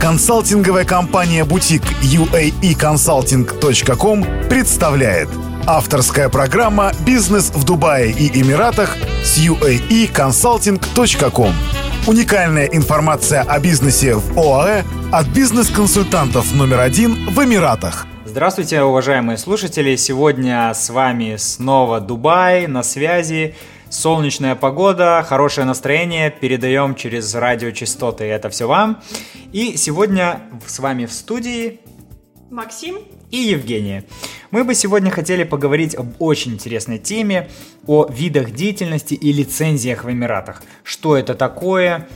Консалтинговая компания «Бутик» uaeconsulting.com представляет Авторская программа «Бизнес в Дубае и Эмиратах» с uaeconsulting.com Уникальная информация о бизнесе в ОАЭ от бизнес-консультантов номер один в Эмиратах. Здравствуйте, уважаемые слушатели! Сегодня с вами снова Дубай на связи. Солнечная погода, хорошее настроение, передаем через радиочастоты это все вам. И сегодня с вами в студии Максим и Евгения. Мы бы сегодня хотели поговорить об очень интересной теме, о видах деятельности и лицензиях в Эмиратах. Что это такое,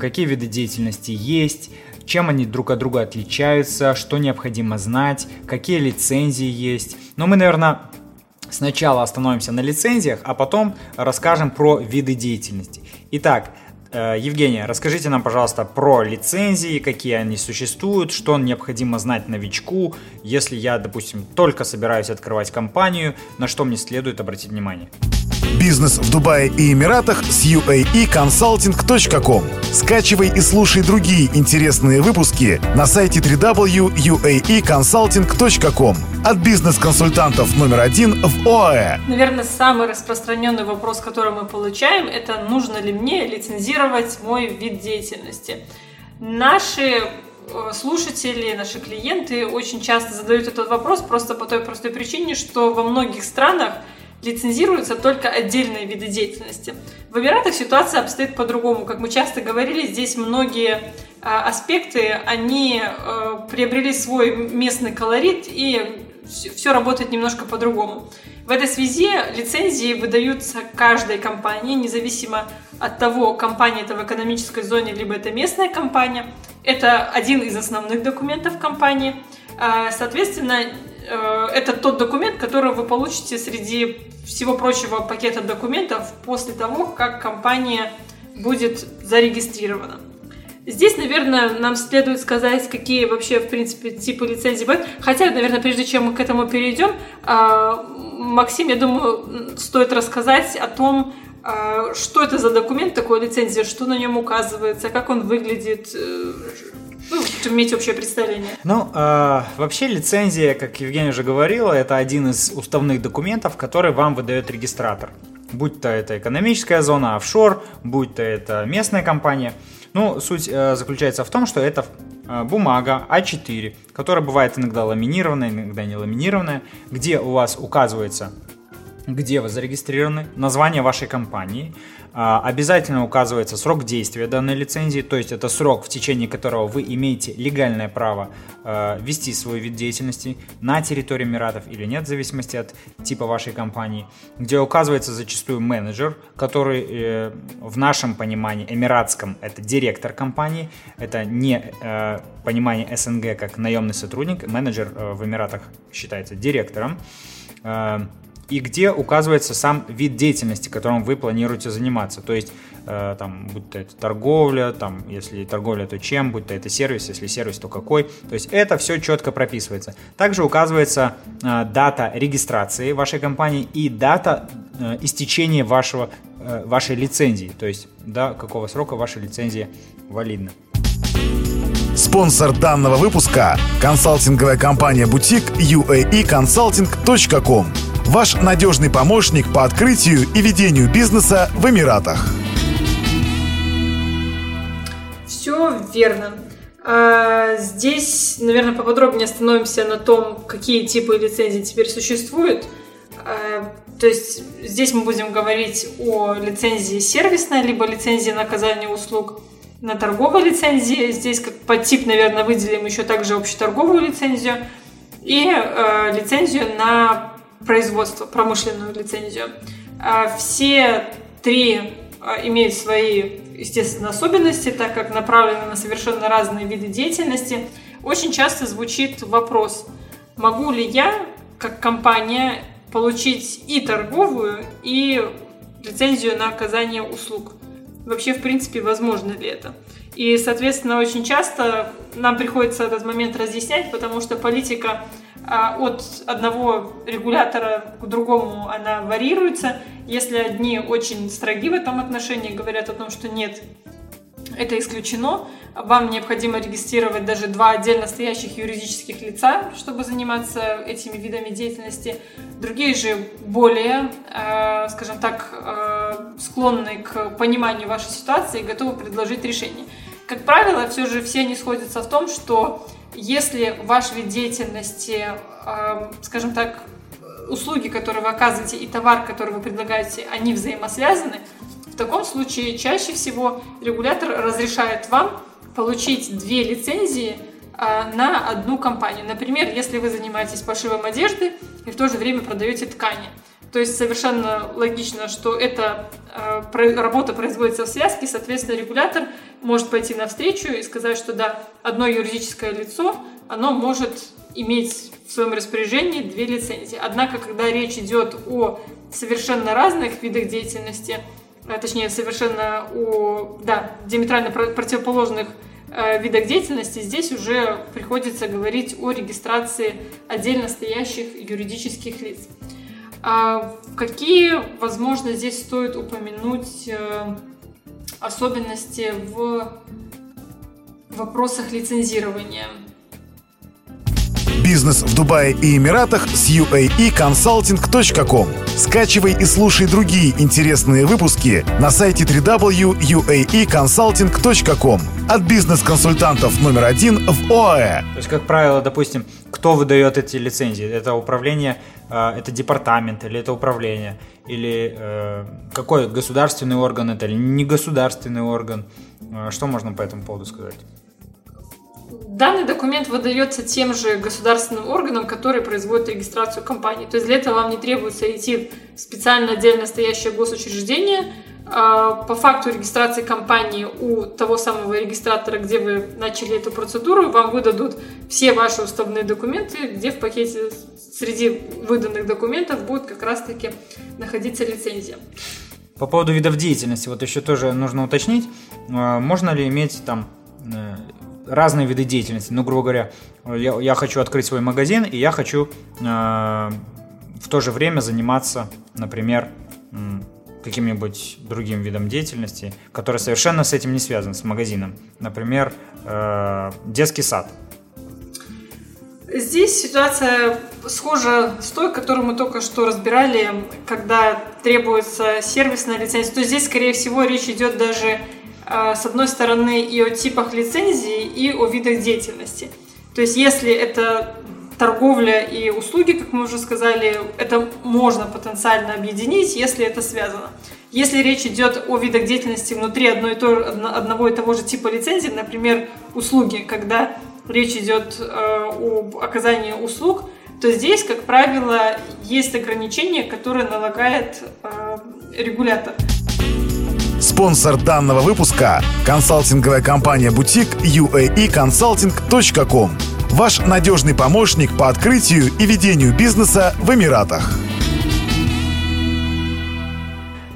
какие виды деятельности есть, чем они друг от друга отличаются, что необходимо знать, какие лицензии есть. Но мы, наверное, Сначала остановимся на лицензиях, а потом расскажем про виды деятельности. Итак, э, Евгения, расскажите нам, пожалуйста, про лицензии, какие они существуют, что необходимо знать новичку, если я, допустим, только собираюсь открывать компанию, на что мне следует обратить внимание. Бизнес в Дубае и Эмиратах с uaeconsulting.com. Скачивай и слушай другие интересные выпуски на сайте www.uaeconsulting.com от бизнес-консультантов номер один в ОАЭ. Наверное, самый распространенный вопрос, который мы получаем, это нужно ли мне лицензировать мой вид деятельности. Наши э, слушатели, наши клиенты очень часто задают этот вопрос просто по той простой причине, что во многих странах лицензируются только отдельные виды деятельности. В Эмиратах ситуация обстоит по-другому. Как мы часто говорили, здесь многие а, аспекты, они а, приобрели свой местный колорит и все работает немножко по-другому. В этой связи лицензии выдаются каждой компании, независимо от того, компания это в экономической зоне, либо это местная компания. Это один из основных документов компании. А, соответственно, э, это тот документ, который вы получите среди всего прочего пакета документов после того, как компания будет зарегистрирована. Здесь, наверное, нам следует сказать, какие вообще, в принципе, типы лицензий бывают. Хотя, наверное, прежде чем мы к этому перейдем, а, Максим, я думаю, стоит рассказать о том, а, что это за документ такой лицензия, что на нем указывается, как он выглядит, ну, иметь общее представление. Ну, э, вообще лицензия, как Евгения уже говорила, это один из уставных документов, который вам выдает регистратор. Будь то это экономическая зона, офшор, будь то это местная компания. Ну, суть э, заключается в том, что это э, бумага А4, которая бывает иногда ламинированная, иногда не ламинированная, где у вас указывается где вы зарегистрированы, название вашей компании, а, обязательно указывается срок действия данной лицензии, то есть это срок, в течение которого вы имеете легальное право а, вести свой вид деятельности на территории Эмиратов или нет, в зависимости от типа вашей компании, где указывается зачастую менеджер, который э, в нашем понимании эмиратском это директор компании, это не э, понимание СНГ как наемный сотрудник, менеджер э, в Эмиратах считается директором и где указывается сам вид деятельности, которым вы планируете заниматься. То есть, э, там, будь то это торговля, там, если торговля, то чем, будь то это сервис, если сервис, то какой. То есть, это все четко прописывается. Также указывается э, дата регистрации вашей компании и дата э, истечения вашего, э, вашей лицензии. То есть, до какого срока ваша лицензия валидна. Спонсор данного выпуска – консалтинговая компания «Бутик» uaeconsulting.com Ваш надежный помощник по открытию и ведению бизнеса в Эмиратах. Все верно. А здесь, наверное, поподробнее остановимся на том, какие типы лицензий теперь существуют. А, то есть здесь мы будем говорить о лицензии сервисной, либо лицензии на оказание услуг на торговой лицензии. Здесь как подтип, наверное, выделим еще также общеторговую лицензию и э, лицензию на производство, промышленную лицензию. А все три а, имеют свои, естественно, особенности, так как направлены на совершенно разные виды деятельности. Очень часто звучит вопрос, могу ли я, как компания, получить и торговую, и лицензию на оказание услуг. Вообще, в принципе, возможно ли это? И, соответственно, очень часто нам приходится этот момент разъяснять, потому что политика а от одного регулятора к другому она варьируется. Если одни очень строги в этом отношении, говорят о том, что нет, это исключено. Вам необходимо регистрировать даже два отдельно стоящих юридических лица, чтобы заниматься этими видами деятельности. Другие же более, э, скажем так, э, склонны к пониманию вашей ситуации и готовы предложить решение. Как правило, все же все они сходятся в том, что если ваш вид деятельности, скажем так, услуги, которые вы оказываете, и товар, который вы предлагаете, они взаимосвязаны, в таком случае чаще всего регулятор разрешает вам получить две лицензии а, на одну компанию. Например, если вы занимаетесь пошивом одежды и в то же время продаете ткани. То есть совершенно логично, что эта э, работа производится в связке, соответственно, регулятор может пойти навстречу и сказать, что да, одно юридическое лицо, оно может иметь в своем распоряжении две лицензии. Однако, когда речь идет о совершенно разных видах деятельности, а, точнее, совершенно о да, диаметрально противоположных э, видах деятельности, здесь уже приходится говорить о регистрации отдельно стоящих юридических лиц. А какие, возможно, здесь стоит упомянуть э, особенности в вопросах лицензирования? Бизнес в Дубае и Эмиратах с uaeconsulting.com. Скачивай и слушай другие интересные выпуски на сайте www.uaeconsulting.com от бизнес-консультантов номер один в ОАЭ. То есть, как правило, допустим, кто выдает эти лицензии? Это управление, э, это департамент или это управление? Или э, какой государственный орган это или не государственный орган? Э, что можно по этому поводу сказать? Данный документ выдается тем же государственным органам, которые производят регистрацию компании. То есть для этого вам не требуется идти в специально отдельно стоящее госучреждение. А, по факту регистрации компании у того самого регистратора, где вы начали эту процедуру, вам выдадут все ваши уставные документы, где в пакете среди выданных документов будет как раз-таки находиться лицензия. По поводу видов деятельности, вот еще тоже нужно уточнить, а, можно ли иметь там э, разные виды деятельности. Ну, грубо говоря, я, я хочу открыть свой магазин, и я хочу э, в то же время заниматься, например, каким-нибудь другим видом деятельности, который совершенно с этим не связан, с магазином. Например, э, детский сад. Здесь ситуация схожа с той, которую мы только что разбирали, когда требуется сервисная лицензия. То есть здесь, скорее всего, речь идет даже с одной стороны, и о типах лицензии, и о видах деятельности. То есть, если это торговля и услуги, как мы уже сказали, это можно потенциально объединить, если это связано. Если речь идет о видах деятельности внутри одной и то, одного и того же типа лицензии, например, услуги, когда речь идет э, об оказании услуг, то здесь, как правило, есть ограничения, которые налагает э, регулятор. Спонсор данного выпуска – консалтинговая компания «Бутик» uaeconsulting.com. Ваш надежный помощник по открытию и ведению бизнеса в Эмиратах.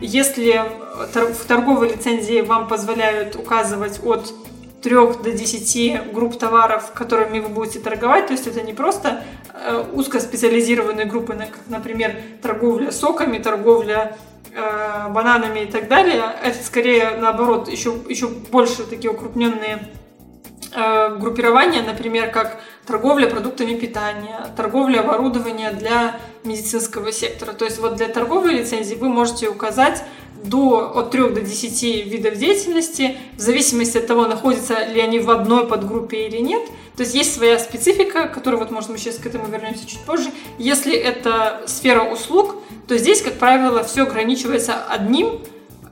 Если в торговой лицензии вам позволяют указывать от 3 до 10 групп товаров, которыми вы будете торговать. То есть это не просто э, узкоспециализированные группы, как, например, торговля соками, торговля э, бананами и так далее. Это скорее наоборот еще, еще больше такие укрупненные э, группирования, например, как торговля продуктами питания, торговля оборудования для медицинского сектора. То есть вот для торговой лицензии вы можете указать до, от 3 до 10 видов деятельности, в зависимости от того, находятся ли они в одной подгруппе или нет. То есть есть своя специфика, которую, вот, может, мы сейчас к этому вернемся чуть позже. Если это сфера услуг, то здесь, как правило, все ограничивается одним,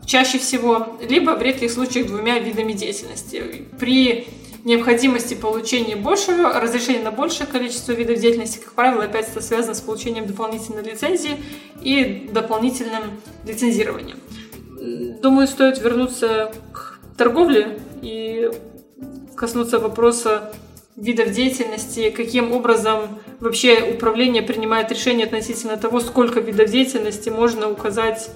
чаще всего, либо в редких случаях двумя видами деятельности. При необходимости получения большего, разрешения на большее количество видов деятельности, как правило, опять это связано с получением дополнительной лицензии и дополнительным лицензированием. Думаю, стоит вернуться к торговле и коснуться вопроса видов деятельности, каким образом вообще управление принимает решение относительно того, сколько видов деятельности можно указать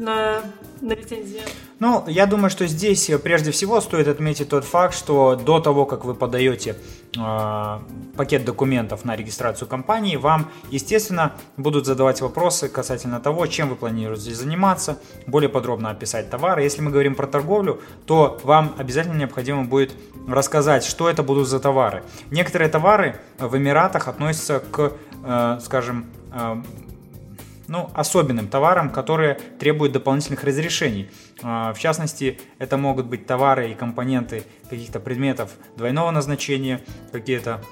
на на лицензии? Ну, я думаю, что здесь прежде всего стоит отметить тот факт, что до того, как вы подаете э, пакет документов на регистрацию компании, вам, естественно, будут задавать вопросы касательно того, чем вы планируете заниматься, более подробно описать товары. Если мы говорим про торговлю, то вам обязательно необходимо будет рассказать, что это будут за товары. Некоторые товары в Эмиратах относятся к, э, скажем, э, ну, особенным товарам, которые требуют дополнительных разрешений. А, в частности, это могут быть товары и компоненты каких-то предметов двойного назначения, какие-то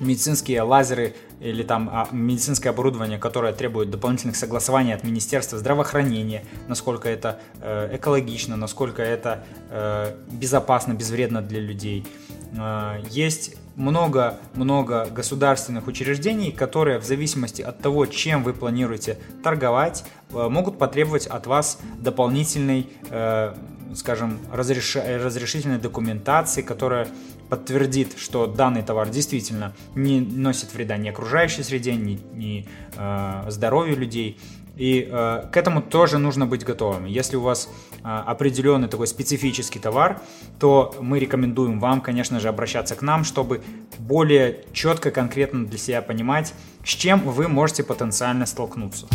медицинские лазеры или там а, медицинское оборудование, которое требует дополнительных согласований от Министерства здравоохранения, насколько это э, экологично, насколько это э, безопасно, безвредно для людей. Э, есть много-много государственных учреждений, которые в зависимости от того, чем вы планируете торговать, э, могут потребовать от вас дополнительной, э, скажем, разреш... разрешительной документации, которая подтвердит, что данный товар действительно не носит вреда ни окружающей среде, ни, ни э, здоровью людей. И э, к этому тоже нужно быть готовым. Если у вас определенный такой специфический товар, то мы рекомендуем вам, конечно же, обращаться к нам, чтобы более четко, конкретно для себя понимать, с чем вы можете потенциально столкнуться.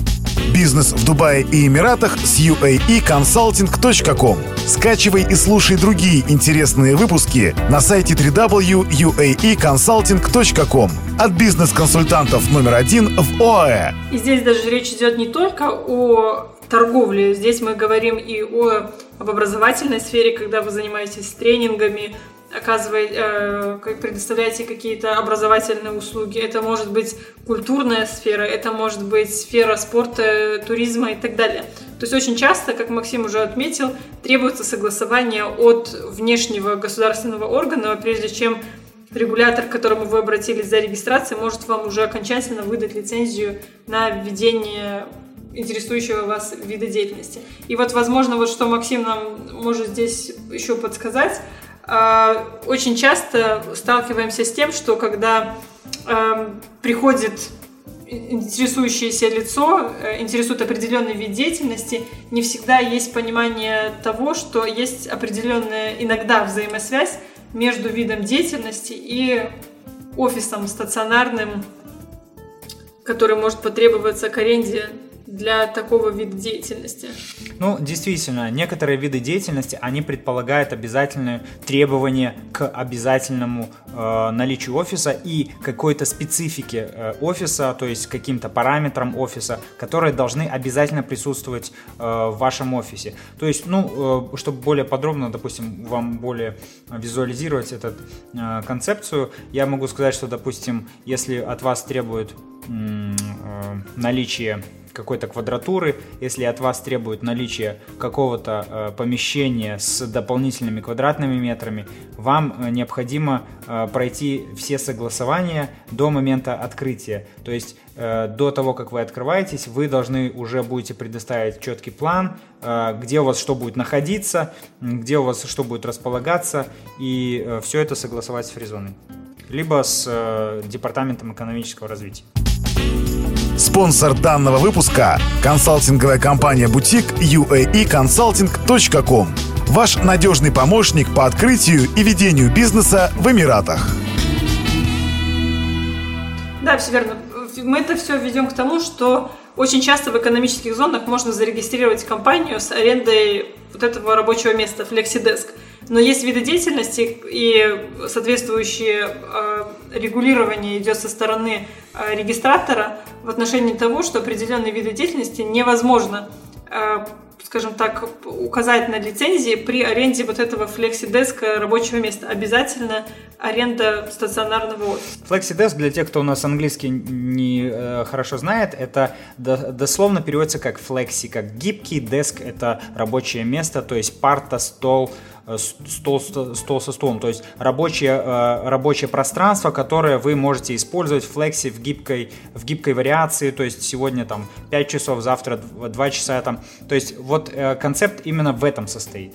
Бизнес в Дубае и Эмиратах с uaeconsulting.com. Скачивай и слушай другие интересные выпуски на сайте www.uaeconsulting.com от бизнес-консультантов номер один в ОАЭ. И здесь даже речь идет не только о торговле, здесь мы говорим и о об образовательной сфере, когда вы занимаетесь тренингами, оказываете, э, предоставляете какие-то образовательные услуги. Это может быть культурная сфера, это может быть сфера спорта, туризма и так далее. То есть очень часто, как Максим уже отметил, требуется согласование от внешнего государственного органа, прежде чем регулятор, к которому вы обратились за регистрацией, может вам уже окончательно выдать лицензию на введение интересующего вас вида деятельности. И вот, возможно, вот что Максим нам может здесь еще подсказать, а, очень часто сталкиваемся с тем, что когда эм, приходит интересующееся лицо, э, интересует определенный вид деятельности, не всегда есть понимание того, что есть определенная иногда взаимосвязь между видом деятельности и офисом стационарным, который может потребоваться к аренде для такого вида деятельности? Ну, действительно, некоторые виды деятельности, они предполагают обязательные требования к обязательному э, наличию офиса и какой-то специфике э, офиса, то есть каким-то параметрам офиса, которые должны обязательно присутствовать э, в вашем офисе. То есть, ну, э, чтобы более подробно, допустим, вам более визуализировать эту э, концепцию, я могу сказать, что, допустим, если от вас требуют наличие какой-то квадратуры, если от вас требуют наличие какого-то э, помещения с дополнительными квадратными метрами, вам э, необходимо э, пройти все согласования до момента открытия. То есть э, до того, как вы открываетесь, вы должны уже будете предоставить четкий план, э, где у вас что будет находиться, где у вас что будет располагаться, и э, все это согласовать с фризоной либо с э, Департаментом экономического развития. Спонсор данного выпуска – консалтинговая компания «Бутик» uaeconsulting.com. Ваш надежный помощник по открытию и ведению бизнеса в Эмиратах. Да, все верно. Мы это все ведем к тому, что очень часто в экономических зонах можно зарегистрировать компанию с арендой вот этого рабочего места, FlexiDesk. Но есть виды деятельности и соответствующее э, регулирование идет со стороны э, регистратора в отношении того, что определенные виды деятельности невозможно э, скажем так, указать на лицензии при аренде вот этого FlexiDesk рабочего места. Обязательно аренда стационарного офиса. FlexiDesk, для тех, кто у нас английский не хорошо знает, это до, дословно переводится как flexi, как гибкий, desk это рабочее место, то есть парта, стол, стол, стол со стулом, то есть рабочее, э, рабочее пространство, которое вы можете использовать в флексе в гибкой, в гибкой вариации, то есть сегодня там 5 часов, завтра 2 часа там, то есть вот э, концепт именно в этом состоит.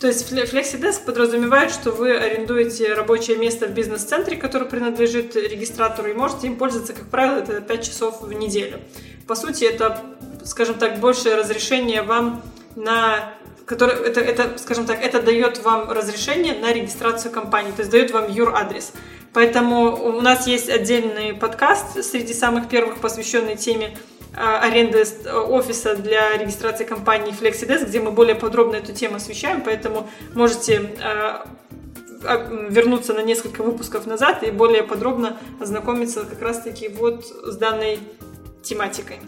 То есть FlexiDesk подразумевает, что вы арендуете рабочее место в бизнес-центре, которое принадлежит регистратору, и можете им пользоваться, как правило, это 5 часов в неделю. По сути, это, скажем так, большее разрешение вам на который, это, это, скажем так, это дает вам разрешение на регистрацию компании, то есть дает вам юр-адрес. Поэтому у нас есть отдельный подкаст среди самых первых, посвященный теме а, аренды офиса для регистрации компании FlexiDesk, где мы более подробно эту тему освещаем, поэтому можете а, а, вернуться на несколько выпусков назад и более подробно ознакомиться как раз-таки вот с данной тематикой.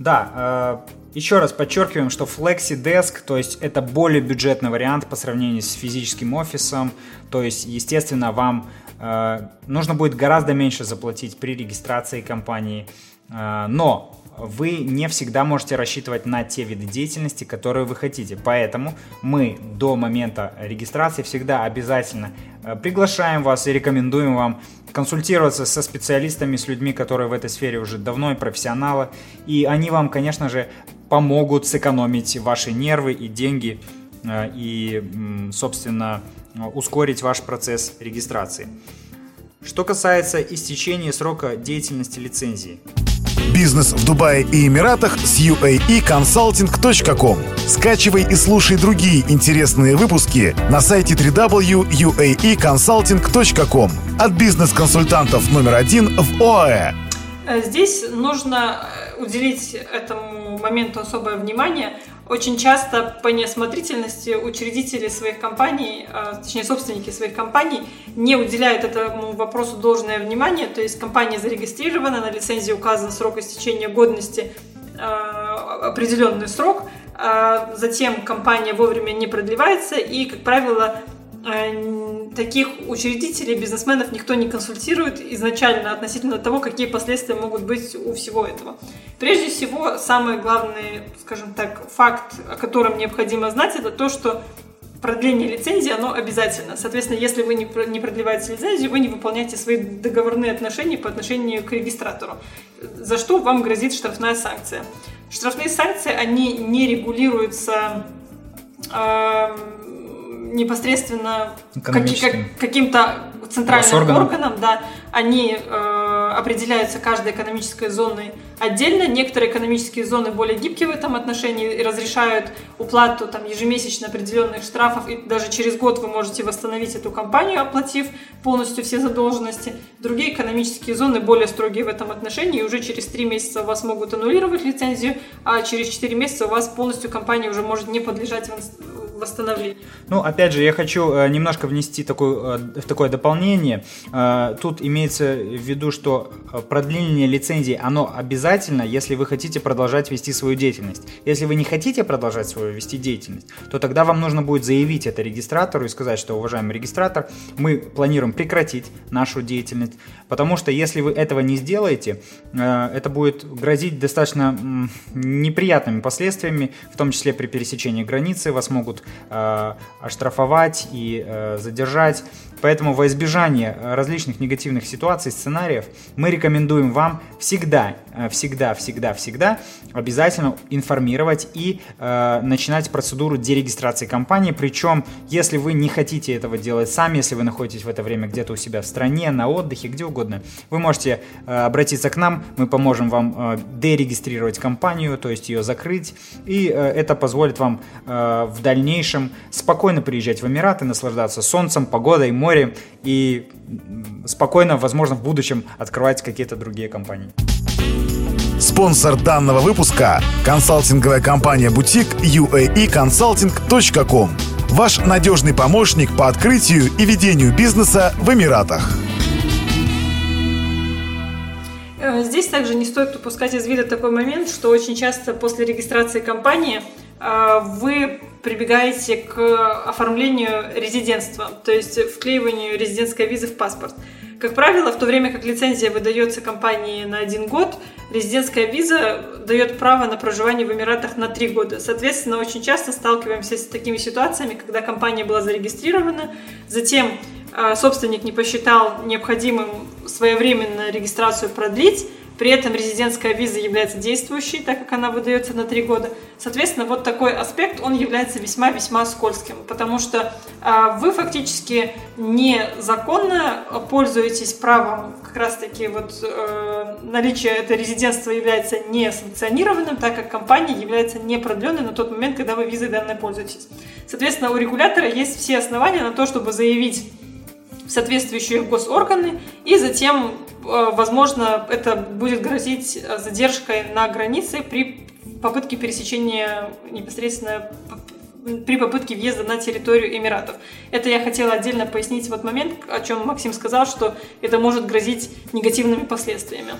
Да, еще раз подчеркиваем, что FlexiDesk, то есть это более бюджетный вариант по сравнению с физическим офисом, то есть, естественно, вам э, нужно будет гораздо меньше заплатить при регистрации компании, э, но вы не всегда можете рассчитывать на те виды деятельности, которые вы хотите. Поэтому мы до момента регистрации всегда обязательно э, приглашаем вас и рекомендуем вам консультироваться со специалистами, с людьми, которые в этой сфере уже давно и профессионалы. И они вам, конечно же, помогут сэкономить ваши нервы и деньги э, и, собственно, ускорить ваш процесс регистрации. Что касается истечения срока деятельности лицензии. Бизнес в Дубае и Эмиратах с uaeconsulting.com. Скачивай и слушай другие интересные выпуски на сайте www.uaeconsulting.com от бизнес-консультантов номер один в ОАЭ. Здесь нужно уделить этому моменту особое внимание. Очень часто по неосмотрительности учредители своих компаний, а, точнее собственники своих компаний, не уделяют этому вопросу должное внимание. То есть компания зарегистрирована, на лицензии указан срок истечения годности а, определенный срок, а затем компания вовремя не продлевается и, как правило, таких учредителей, бизнесменов никто не консультирует изначально относительно того, какие последствия могут быть у всего этого. Прежде всего, самый главный, скажем так, факт, о котором необходимо знать, это то, что продление лицензии, оно обязательно. Соответственно, если вы не продлеваете лицензию, вы не выполняете свои договорные отношения по отношению к регистратору, за что вам грозит штрафная санкция. Штрафные санкции, они не регулируются э, непосредственно каки, как, каким-то центральным органам, да, они э, определяются каждой экономической зоной отдельно. Некоторые экономические зоны более гибкие в этом отношении и разрешают уплату там, ежемесячно определенных штрафов, и даже через год вы можете восстановить эту компанию, оплатив полностью все задолженности. Другие экономические зоны более строгие в этом отношении, и уже через 3 месяца у вас могут аннулировать лицензию, а через 4 месяца у вас полностью компания уже может не подлежать восстановлению. Ну, опять же, я хочу э, немножко внести такое, э, такое дополнение. Э, тут имеется в виду, что продление лицензии, оно обязательно, если вы хотите продолжать вести свою деятельность. Если вы не хотите продолжать свою вести деятельность, то тогда вам нужно будет заявить это регистратору и сказать, что, уважаемый регистратор, мы планируем прекратить нашу деятельность, потому что если вы этого не сделаете, это будет грозить достаточно неприятными последствиями, в том числе при пересечении границы, вас могут э, оштрафовать и э, задержать. Поэтому во избежание различных негативных ситуаций, сценариев, мы рекомендуем вам всегда, э, всегда, всегда, всегда обязательно информировать и э, начинать процедуру дерегистрации компании. Причем, если вы не хотите этого делать сами, если вы находитесь в это время где-то у себя в стране, на отдыхе, где угодно, вы можете э, обратиться к нам, мы поможем вам э, дерегистрировать компанию, то есть ее закрыть, и э, это позволит вам э, в дальнейшем спокойно приезжать в Эмираты, наслаждаться солнцем, погодой, морем, море и спокойно, возможно, в будущем открывать какие-то другие компании. Спонсор данного выпуска – консалтинговая компания «Бутик» uaeconsulting.com. Ваш надежный помощник по открытию и ведению бизнеса в Эмиратах. Э, здесь также не стоит упускать из вида такой момент, что очень часто после регистрации компании вы прибегаете к оформлению резидентства, то есть вклеиванию резидентской визы в паспорт. Как правило, в то время как лицензия выдается компании на один год, резидентская виза дает право на проживание в Эмиратах на три года. Соответственно, очень часто сталкиваемся с такими ситуациями, когда компания была зарегистрирована, затем а, собственник не посчитал необходимым своевременно регистрацию продлить, При этом резидентская виза является действующей, так как она выдается на три года. Соответственно, вот такой аспект, он является весьма-весьма скользким, потому что э, вы фактически незаконно пользуетесь правом как раз-таки вот э, наличие этого резидентства является не санкционированным, так как компания является не продленной на тот момент, когда вы визой данной пользуетесь. Соответственно, у регулятора есть все основания на то, чтобы заявить в соответствующие госорганы, и затем, возможно, это будет грозить задержкой на границе при попытке пересечения непосредственно при попытке въезда на территорию Эмиратов. Это я хотела отдельно пояснить вот момент, о чем Максим сказал, что это может грозить негативными последствиями.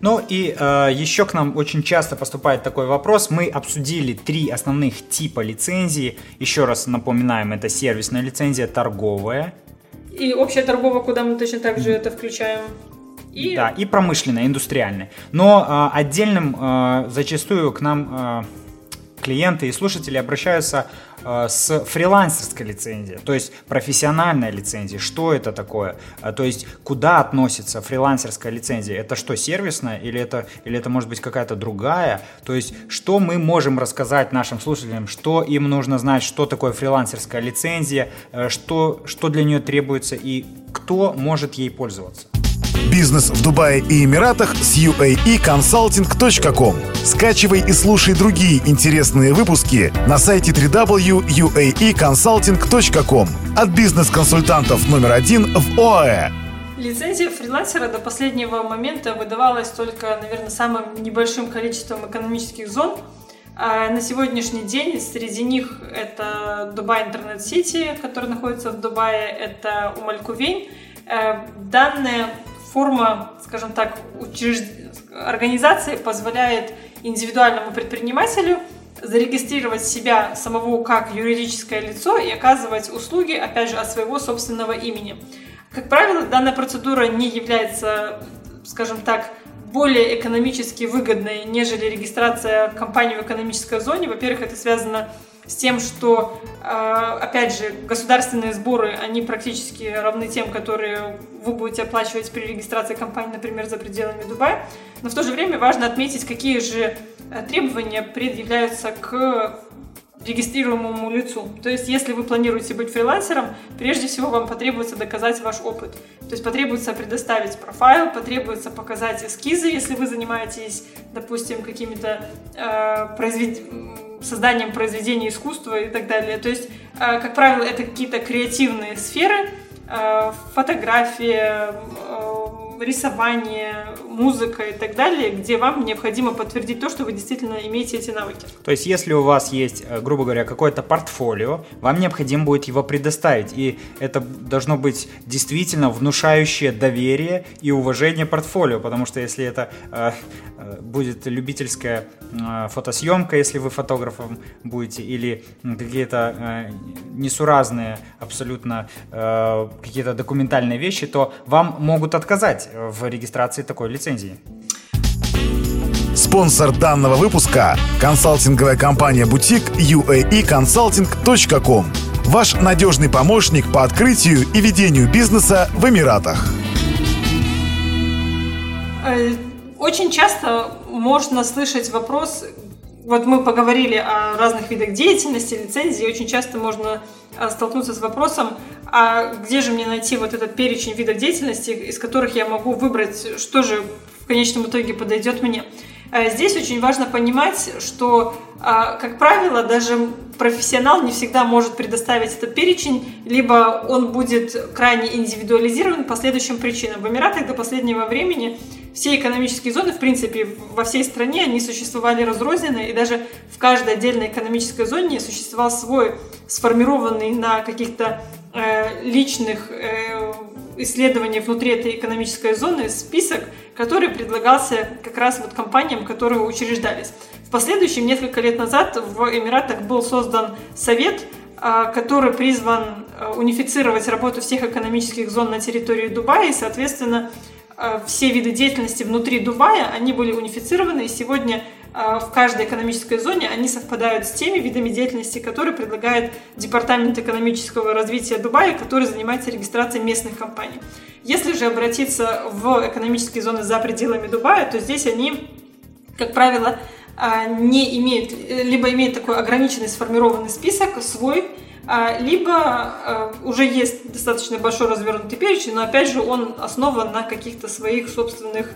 Ну и э, еще к нам очень часто поступает такой вопрос. Мы обсудили три основных типа лицензии. Еще раз напоминаем, это сервисная лицензия, торговая. И общая торговая, куда мы точно так же это включаем. И... Да, и промышленная, индустриальная. Но э, отдельным э, зачастую к нам э, клиенты и слушатели обращаются с фрилансерской лицензией, то есть профессиональная лицензия. Что это такое? То есть куда относится фрилансерская лицензия? Это что, сервисная или это, или это может быть какая-то другая? То есть что мы можем рассказать нашим слушателям, что им нужно знать, что такое фрилансерская лицензия, э, что, что для нее требуется и кто может ей пользоваться? Бизнес в Дубае и Эмиратах с uaeconsulting.com. Скачивай и слушай другие интересные выпуски на сайте www.uaeconsulting.com от бизнес-консультантов номер один в ОАЭ. Лицензия фрилансера до последнего момента выдавалась только, наверное, самым небольшим количеством экономических зон. А на сегодняшний день среди них это Дубай Интернет Сити, который находится в Дубае, это Умалькувень. Э, данные форма, скажем так, учрежд... организации позволяет индивидуальному предпринимателю зарегистрировать себя самого как юридическое лицо и оказывать услуги, опять же, от своего собственного имени. Как правило, данная процедура не является, скажем так, более экономически выгодной, нежели регистрация компании в экономической зоне. Во-первых, это связано с тем, что, а, опять же, государственные сборы, они практически равны тем, которые вы будете оплачивать при регистрации компании, например, за пределами Дубая. Но в то же время важно отметить, какие же э, требования предъявляются к регистрируемому лицу. То есть, если вы планируете быть фрилансером, прежде всего вам потребуется доказать ваш опыт. То есть, потребуется предоставить профайл, потребуется показать эскизы, если вы занимаетесь, допустим, какими-то э, произведениями созданием произведений искусства и так далее. То есть, э, как правило, это какие-то креативные сферы, э, фотография, э, рисование, музыка и так далее, где вам необходимо подтвердить то, что вы действительно имеете эти навыки. То есть, если у вас есть, грубо говоря, какое-то портфолио, вам необходимо будет его предоставить. И это должно быть действительно внушающее доверие и уважение портфолио, потому что если это будет любительская фотосъемка, если вы фотографом будете, или какие-то э, несуразные абсолютно э, какие-то документальные вещи, то вам могут отказать в регистрации такой лицензии. Спонсор данного выпуска – консалтинговая компания «Бутик» uaeconsulting.com. Ваш надежный помощник по открытию и ведению бизнеса в Эмиратах. Э, очень часто можно слышать вопрос, вот мы поговорили о разных видах деятельности, лицензии, очень часто можно а, столкнуться с вопросом, а где же мне найти вот этот перечень видов деятельности, из которых я могу выбрать, что же в конечном итоге подойдет мне. А здесь очень важно понимать, что, а, как правило, даже профессионал не всегда может предоставить этот перечень, либо он будет крайне индивидуализирован по следующим причинам. В Эмиратах до последнего времени все экономические зоны, в принципе, во всей стране, они существовали разрозненно, и даже в каждой отдельной экономической зоне существовал свой сформированный на каких-то э, личных э, исследованиях внутри этой экономической зоны список, который предлагался как раз вот компаниям, которые учреждались. В последующем, несколько лет назад, в Эмиратах был создан совет, э, который призван унифицировать работу всех экономических зон на территории Дубая и, соответственно, все виды деятельности внутри Дубая, они были унифицированы, и сегодня в каждой экономической зоне, они совпадают с теми видами деятельности, которые предлагает Департамент экономического развития Дубая, который занимается регистрацией местных компаний. Если же обратиться в экономические зоны за пределами Дубая, то здесь они, как правило, а, не имеют, либо имеют такой ограниченный сформированный список свой, а, либо уже есть достаточно большой развернутый перечень, но опять же он основан на каких-то своих собственных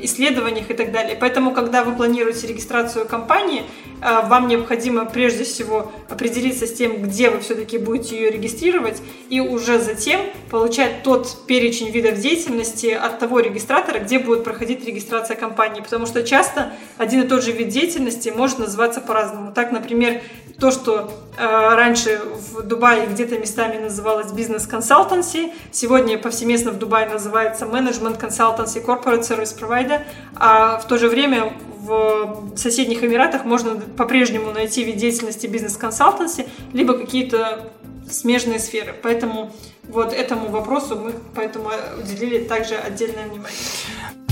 исследованиях и так далее. Поэтому, когда вы планируете регистрацию компании, э, вам необходимо прежде всего определиться с тем, где вы все-таки будете ее регистрировать, и уже затем получать тот перечень видов деятельности от того регистратора, где будет проходить регистрация компании. Потому что часто один и тот же вид деятельности может называться по-разному. Так, например, то, что э, раньше в Дубае где-то местами называлось бизнес-консалтанси, сегодня повсеместно в Дубае называется менеджмент консалтанси corporate service provider, а в то же время в соседних Эмиратах можно по-прежнему найти вид деятельности бизнес-консалтанси, либо какие-то смежные сферы. Поэтому вот этому вопросу мы поэтому уделили также отдельное внимание.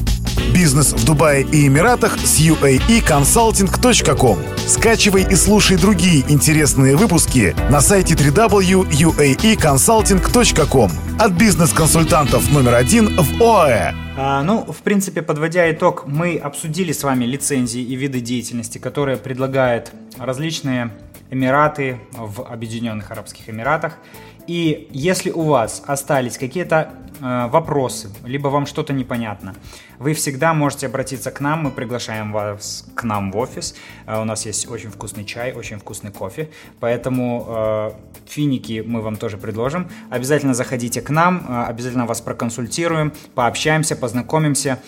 Бизнес в Дубае и Эмиратах с uaeconsulting.com. Скачивай и слушай другие интересные выпуски на сайте www.uaeconsulting.com от бизнес-консультантов номер один в ОАЭ. А, ну, в принципе, подводя итог, мы обсудили с вами лицензии и виды деятельности, которые предлагают различные Эмираты в Объединенных Арабских Эмиратах. И если у вас остались какие-то э, вопросы, либо вам что-то непонятно, вы всегда можете обратиться к нам, мы приглашаем вас к нам в офис. Э, у нас есть очень вкусный чай, очень вкусный кофе, поэтому э, финики мы вам тоже предложим. Обязательно заходите к нам, э, обязательно вас проконсультируем, пообщаемся, познакомимся.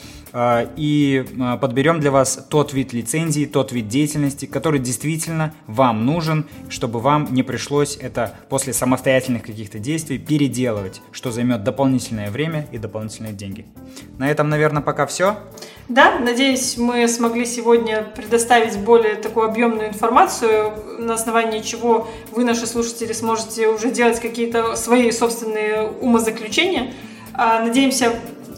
И подберем для вас тот вид лицензии, тот вид деятельности, который действительно вам нужен, чтобы вам не пришлось это после самостоятельных каких-то действий переделывать, что займет дополнительное время и дополнительные деньги. На этом, наверное, пока все. Да, надеюсь, мы смогли сегодня предоставить более такую объемную информацию, на основании чего вы, наши слушатели, сможете уже делать какие-то свои собственные умозаключения. А, надеемся,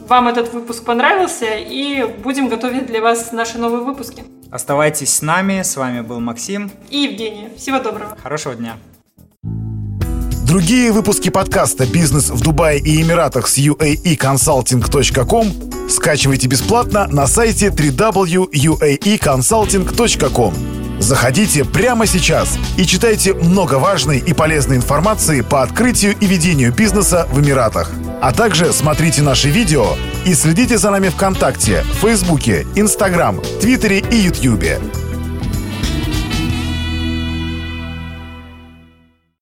вам этот выпуск понравился, и будем готовить для вас наши новые выпуски. Оставайтесь с нами, с вами был Максим и Евгения. Всего доброго. Хорошего дня. Другие выпуски подкаста «Бизнес в Дубае и Эмиратах» с uaeconsulting.com скачивайте бесплатно на сайте www.uaeconsulting.com. Заходите прямо сейчас и читайте много важной и полезной информации по открытию и ведению бизнеса в Эмиратах. А также смотрите наши видео и следите за нами ВКонтакте, Фейсбуке, Инстаграм, Твиттере и Ютьюбе.